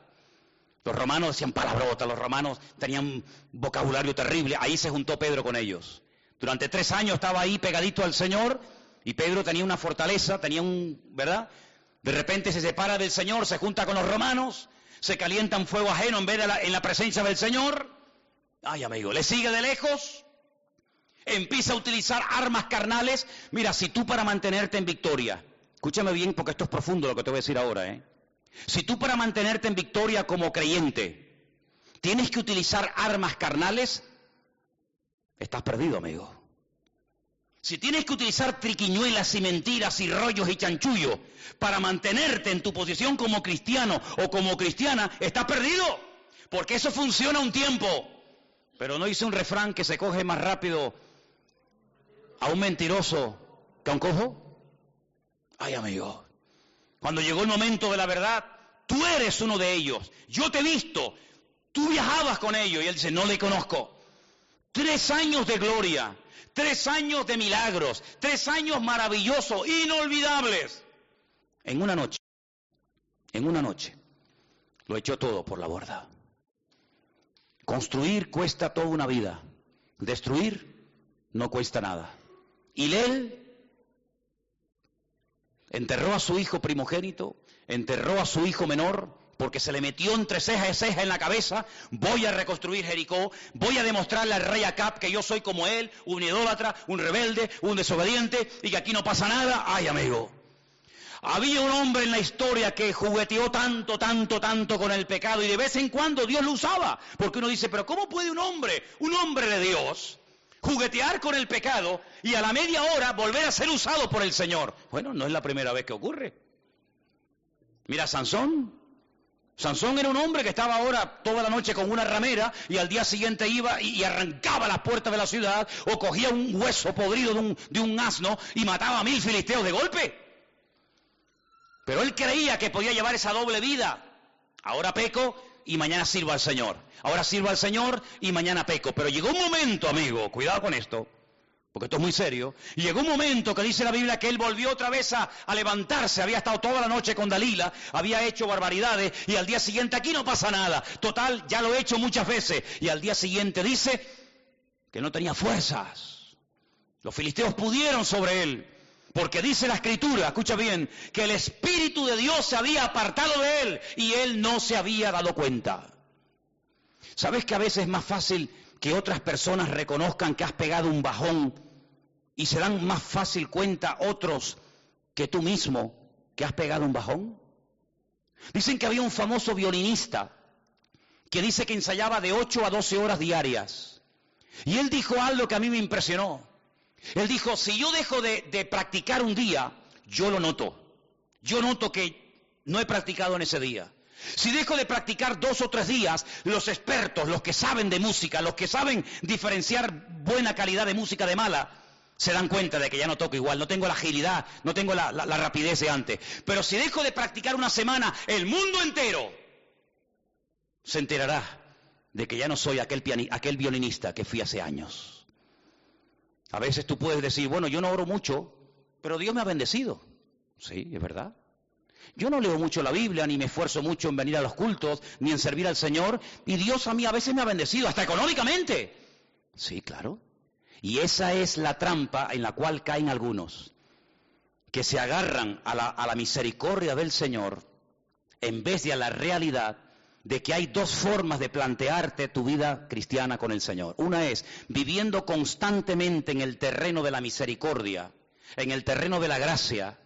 Los romanos decían palabrotas, los romanos tenían vocabulario terrible. Ahí se juntó Pedro con ellos. Durante tres años estaba ahí pegadito al Señor y Pedro tenía una fortaleza, tenía un, ¿verdad? De repente se separa del Señor, se junta con los romanos, se calienta un fuego ajeno en vez de en la presencia del Señor. Ay, amigo, le sigue de lejos empieza a utilizar armas carnales. Mira, si tú para mantenerte en victoria, escúchame bien porque esto es profundo lo que te voy a decir ahora, ¿eh? Si tú para mantenerte en victoria como creyente tienes que utilizar armas carnales, estás perdido, amigo. Si tienes que utilizar triquiñuelas y mentiras y rollos y chanchullos para mantenerte en tu posición como cristiano o como cristiana, estás perdido. Porque eso funciona un tiempo. Pero no hice un refrán que se coge más rápido a un mentiroso que a un cojo? Ay, amigo, cuando llegó el momento de la verdad, tú eres uno de ellos. Yo te he visto. Tú viajabas con ellos. Y él dice, no le conozco. Tres años de gloria, tres años de milagros, tres años maravillosos, inolvidables. En una noche, en una noche, lo echó todo por la borda. Construir cuesta toda una vida. Destruir no cuesta nada. Y él enterró a su hijo primogénito, enterró a su hijo menor, porque se le metió entre ceja y ceja en la cabeza, voy a reconstruir Jericó, voy a demostrarle al rey Acab que yo soy como él, un idólatra, un rebelde, un desobediente, y que aquí no pasa nada. Ay, amigo. Había un hombre en la historia que jugueteó tanto, tanto, tanto con el pecado y de vez en cuando Dios lo usaba. Porque uno dice, pero ¿cómo puede un hombre, un hombre de Dios, juguetear con el pecado y a la media hora volver a ser usado por el Señor. Bueno, no es la primera vez que ocurre. Mira, Sansón. Sansón era un hombre que estaba ahora toda la noche con una ramera y al día siguiente iba y, arrancaba las puertas de la ciudad o cogía un hueso podrido de un, de un asno y mataba a mil filisteos de golpe. Pero él creía que podía llevar esa doble vida. Ahora peco y mañana sirvo al Señor. Ahora sirvo al Señor y mañana peco. Pero llegó un momento, amigo, cuidado con esto, porque esto es muy serio. Y llegó un momento que dice la Biblia que él volvió otra vez a, levantarse. Había estado toda la noche con Dalila, había hecho barbaridades y al día siguiente aquí no pasa nada. Total, ya lo he hecho muchas veces. Y al día siguiente dice que no tenía fuerzas. Los filisteos pudieron sobre él. Porque dice la escritura, escucha bien, que el Espíritu de Dios se había apartado de él y él no se había dado cuenta. ¿Sabes que a veces es más fácil que otras personas reconozcan que has pegado un bajón y se dan más fácil cuenta otros que tú mismo que has pegado un bajón? Dicen que había un famoso violinista que dice que ensayaba de 8 a 12 horas diarias. Y él dijo algo que a mí me impresionó. Él dijo, si yo dejo de, practicar un día, yo lo noto. Yo noto que no he practicado en ese día. Si dejo de practicar dos o tres días, los expertos, los que saben de música, los que saben diferenciar buena calidad de música de mala, se dan cuenta de que ya no toco igual, no tengo la agilidad, no tengo la, rapidez de antes. Pero si dejo de practicar una semana, el mundo entero se enterará de que ya no soy aquel, aquel violinista que fui hace años. A veces tú puedes decir, bueno, yo no oro mucho, pero Dios me ha bendecido. Sí, es verdad. Yo no leo mucho la Biblia, ni me esfuerzo mucho en venir a los cultos, ni en servir al Señor, y Dios a mí a veces me ha bendecido, hasta económicamente. Sí, claro. Y esa es la trampa en la cual caen algunos, que se agarran a la, misericordia del Señor en vez de a la realidad de que hay dos formas de plantearte tu vida cristiana con el Señor. Una es viviendo constantemente en el terreno de la misericordia, en el terreno de la gracia,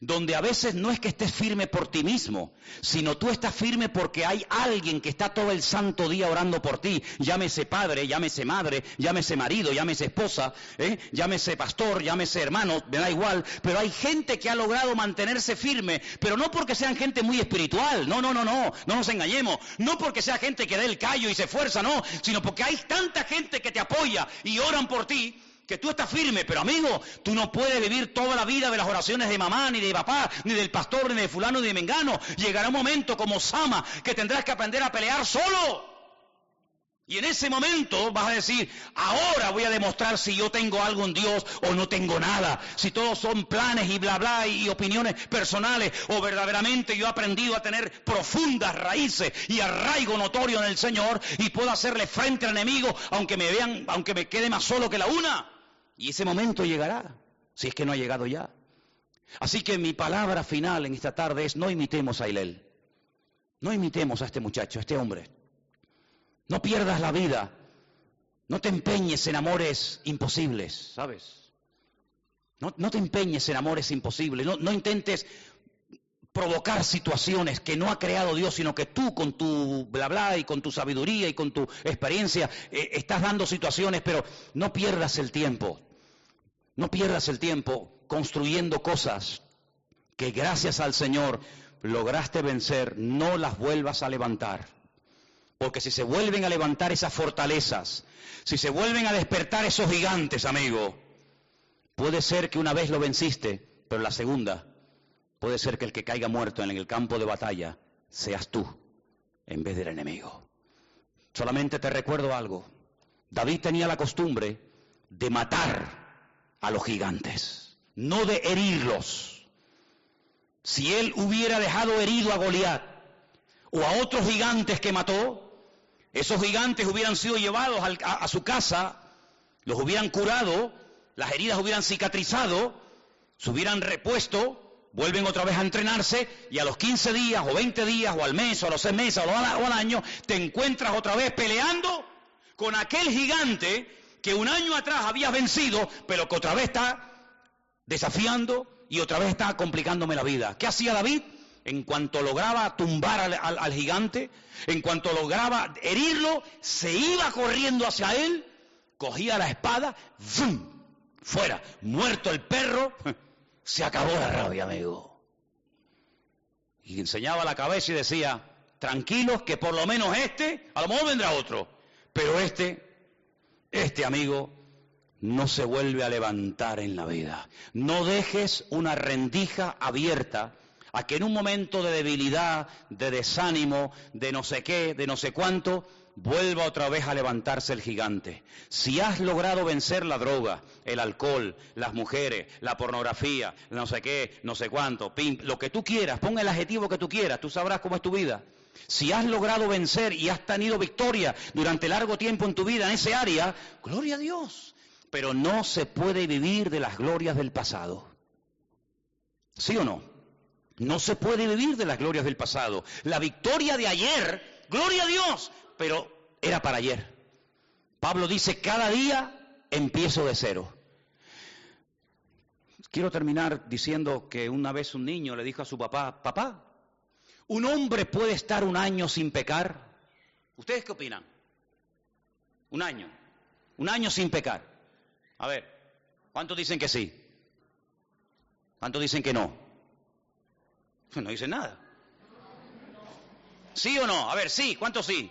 donde a veces no es que estés firme por ti mismo, sino tú estás firme porque hay alguien que está todo el santo día orando por ti, llámese padre, llámese madre, llámese marido, llámese esposa, ¿eh? llámese pastor, llámese hermano, me da igual, pero hay gente que ha logrado mantenerse firme, pero no porque sean gente muy espiritual, no, no, no, no, no nos engañemos, no porque sea gente que dé el callo y se esfuerza, no, sino porque hay tanta gente que te apoya y oran por ti que tú estás firme, pero amigo, tú no puedes vivir toda la vida de las oraciones de mamá, ni de papá, ni del pastor, ni de fulano, ni de mengano. Llegará un momento como Sama que tendrás que aprender a pelear solo. Y en ese momento vas a decir, ahora voy a demostrar si yo tengo algo en Dios o no tengo nada. Si todos son planes y bla bla y opiniones personales o verdaderamente yo he aprendido a tener profundas raíces y arraigo notorio en el Señor y puedo hacerle frente al enemigo aunque me vean, aunque me quede más solo que la una. Y ese momento llegará, si es que no ha llegado ya. Así que mi palabra final en esta tarde es no imitemos a Ilel. No imitemos a este muchacho, a este hombre. No pierdas la vida. No te empeñes en amores imposibles, ¿sabes? No, te empeñes en amores imposibles. No, intentes provocar situaciones que no ha creado Dios, sino que tú con tu bla bla y con tu sabiduría y con tu experiencia eh, estás dando situaciones, pero no pierdas el tiempo. No pierdas el tiempo construyendo cosas que gracias al Señor lograste vencer, no las vuelvas a levantar. Porque si se vuelven a levantar esas fortalezas, si se vuelven a despertar esos gigantes, amigo, puede ser que una vez lo venciste, pero la segunda, puede ser que el que caiga muerto en el campo de batalla seas tú en vez del enemigo. Solamente te recuerdo algo. David tenía la costumbre de matar a los gigantes, no de herirlos. Si él hubiera dejado herido a Goliat o a otros gigantes que mató, esos gigantes hubieran sido llevados a, su casa, los hubieran curado, las heridas hubieran cicatrizado, se hubieran repuesto, vuelven otra vez a entrenarse y a los 15 días o 20 días o al mes o a los 6 meses o al año te encuentras otra vez peleando con aquel gigante que un año atrás habías vencido, pero que otra vez está desafiando y otra vez está complicándome la vida. ¿Qué hacía David? En cuanto lograba tumbar al, gigante, en cuanto lograba herirlo, se iba corriendo hacia él, cogía la espada, fuera, muerto el perro, se acabó la rabia, amigo. Y enseñaba la cabeza y decía, tranquilos que por lo menos este, a lo mejor vendrá otro, pero este este amigo no se vuelve a levantar en la vida. No dejes una rendija abierta a que en un momento de debilidad, de desánimo, de no sé qué, de no sé cuánto, vuelva otra vez a levantarse el gigante. Si has logrado vencer la droga, el alcohol, las mujeres, la pornografía, no sé qué, no sé cuánto, lo que tú quieras, pon el adjetivo que tú quieras, tú sabrás cómo es tu vida. Si has logrado vencer y has tenido victoria durante largo tiempo en tu vida en ese área, gloria a Dios. Pero no se puede vivir de las glorias del pasado. ¿Sí o no? No se puede vivir de las glorias del pasado. La victoria de ayer, gloria a Dios, pero era para ayer. Pablo dice, cada día empiezo de cero. Quiero terminar diciendo que una vez un niño le dijo a su papá, papá, ¿Un hombre puede estar un año sin pecar? ¿Ustedes qué opinan? Un año. Un año sin pecar. A ver, ¿cuántos dicen que sí? ¿Cuántos dicen que no? No dicen nada. ¿Sí o no? A ver, sí, ¿cuántos sí?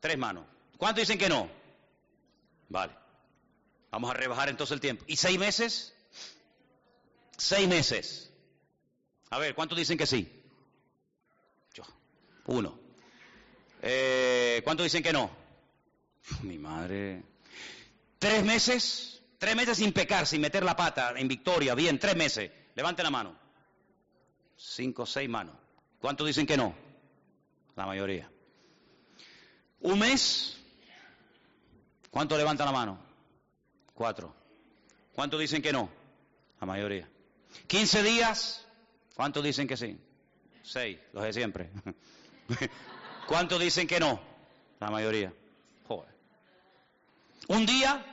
Tres manos. ¿Cuántos dicen que no? Vale. Vamos a rebajar entonces el tiempo. ¿Y seis meses? Seis meses. A ver, ¿cuántos dicen que sí? Yo. Uno. Eh, ¿Cuántos dicen que no? mi madre. ¿Tres meses? Tres meses sin pecar, sin meter la pata, en victoria. Bien, tres meses. Levante la mano. Cinco, seis manos. ¿Cuántos dicen que no? La mayoría. ¿Un mes? ¿Cuántos levantan la mano? Cuatro. ¿Cuántos dicen que no? La mayoría. ¿15 días? ¿Cuántos dicen que sí? Seis, los de siempre. ¿Cuántos dicen que no? La mayoría. Joder. ¿Un día?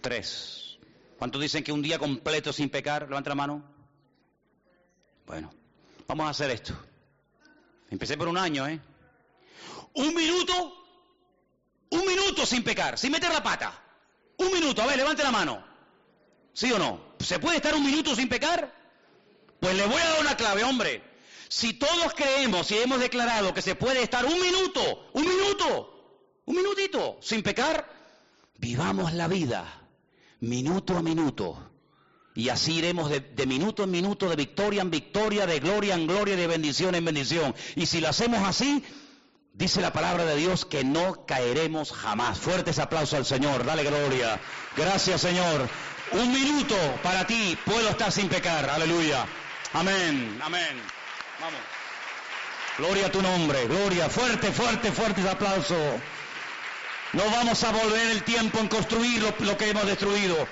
Tres. ¿Cuántos dicen que un día completo sin pecar? Levanta la mano. Bueno, vamos a hacer esto. Empecé por un año, ¿eh? Un minuto, un minuto sin pecar, sin meter la pata. Un minuto, a ver, levante la mano. ¿Sí o no? ¿Se puede estar un minuto sin pecar? Pues le voy a dar una clave, hombre. Si todos creemos y hemos declarado que se puede estar un minuto, un minuto, un minutito sin pecar, vivamos la vida minuto a minuto. Y así iremos de, minuto en minuto, de victoria en victoria, de gloria en gloria, de bendición en bendición. Y si lo hacemos así, dice la palabra de Dios que no caeremos jamás. Fuertes aplausos al Señor, dale gloria. Gracias Señor. Un minuto para ti, puedo estar sin pecar. Aleluya. Amén, amén. Vamos. Gloria a tu nombre, gloria. Fuerte, fuerte, fuertes aplausos. No vamos a volver el tiempo en construir lo, que hemos destruido.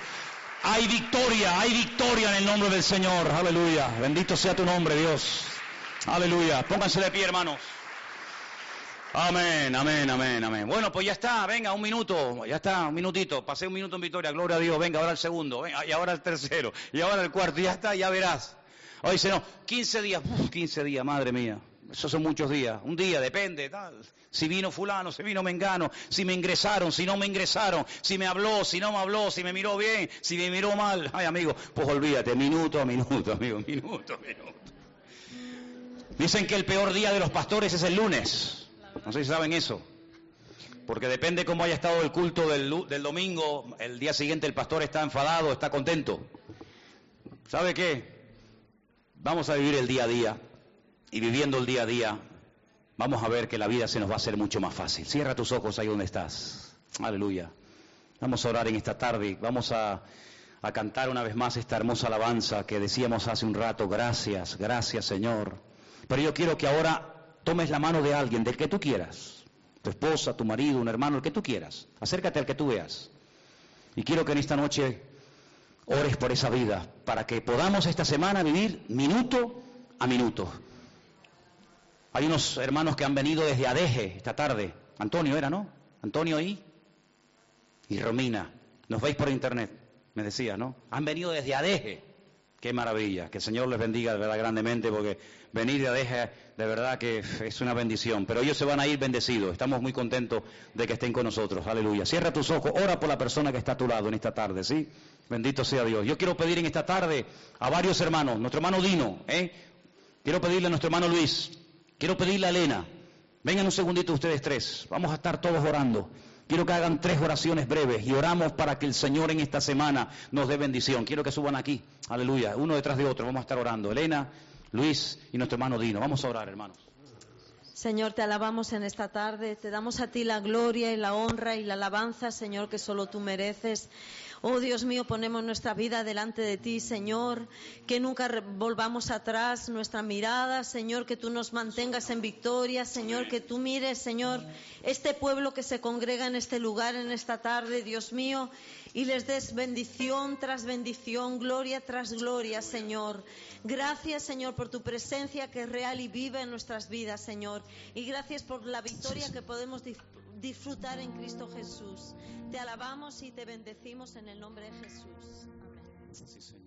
Hay victoria, hay victoria en el nombre del Señor. Aleluya. Bendito sea tu nombre, Dios. Aleluya. Pónganse de pie, hermanos. Amén, amén, amén, amén. Bueno, pues ya está, venga, un minuto, ya está, un minutito. Pasé un minuto en victoria, gloria a Dios. Venga, ahora el segundo, venga, y ahora el tercero, y ahora el cuarto, ya está, ya verás. Hoy dice, no, 15 días, uf, 15 días, madre mía. Esos son muchos días. Un día, depende, tal. Si vino fulano, si vino mengano, si me ingresaron, si no me ingresaron, si me habló, si no me habló, si me miró bien, si me miró mal. Ay, amigo, pues olvídate, minuto a minuto, amigo, minuto a minuto. Dicen que el peor día de los pastores es el lunes. No sé si saben eso. Porque depende cómo haya estado el culto del, del domingo, el día siguiente el pastor está enfadado, está contento. ¿Sabe qué? Vamos a vivir el día a día y viviendo el día a día, vamos a ver que la vida se nos va a hacer mucho más fácil. Cierra tus ojos ahí donde estás. Aleluya. Vamos a orar en esta tarde. Vamos a, a, cantar una vez más esta hermosa alabanza que decíamos hace un rato. Gracias, gracias Señor. Pero yo quiero que ahora tomes la mano de alguien, del que tú quieras. Tu esposa, tu marido, un hermano, el que tú quieras. Acércate al que tú veas. Y quiero que en esta noche ores por esa vida, para que podamos esta semana vivir minuto a minuto. Hay unos hermanos que han venido desde Adeje esta tarde. Antonio era, ¿no? Antonio y, y Romina. Nos veis por internet, me decía, ¿no? Han venido desde Adeje. Qué maravilla. Que el Señor les bendiga de verdad grandemente porque venir de Adeje de verdad que es una bendición. Pero ellos se van a ir bendecidos. Estamos muy contentos de que estén con nosotros. Aleluya. Cierra tus ojos. Ora por la persona que está a tu lado en esta tarde, ¿sí? Bendito sea Dios. Yo quiero pedir en esta tarde a varios hermanos. Nuestro hermano Dino, ¿eh? Quiero pedirle a nuestro hermano Luis. Quiero pedirle a Elena, vengan un segundito ustedes tres, vamos a estar todos orando. Quiero que hagan tres oraciones breves y oramos para que el Señor en esta semana nos dé bendición. Quiero que suban aquí, aleluya, uno detrás de otro, vamos a estar orando. Elena, Luis y nuestro hermano Dino, vamos a orar hermanos. Señor, te alabamos en esta tarde, te damos a ti la gloria y la honra y la alabanza, Señor, que solo tú mereces. Oh Dios mío, ponemos nuestra vida delante de ti, Señor, que nunca volvamos atrás nuestra mirada, Señor, que tú nos mantengas en victoria, Señor, que tú mires, Señor, este pueblo que se congrega en este lugar en esta tarde, Dios mío, y les des bendición tras bendición, gloria tras gloria, Señor. Gracias, Señor, por tu presencia que es real y viva en nuestras vidas, Señor. Y gracias por la victoria que podemos disfrutar en Cristo Jesús. Te alabamos y te bendecimos en el nombre de Jesús. Amén.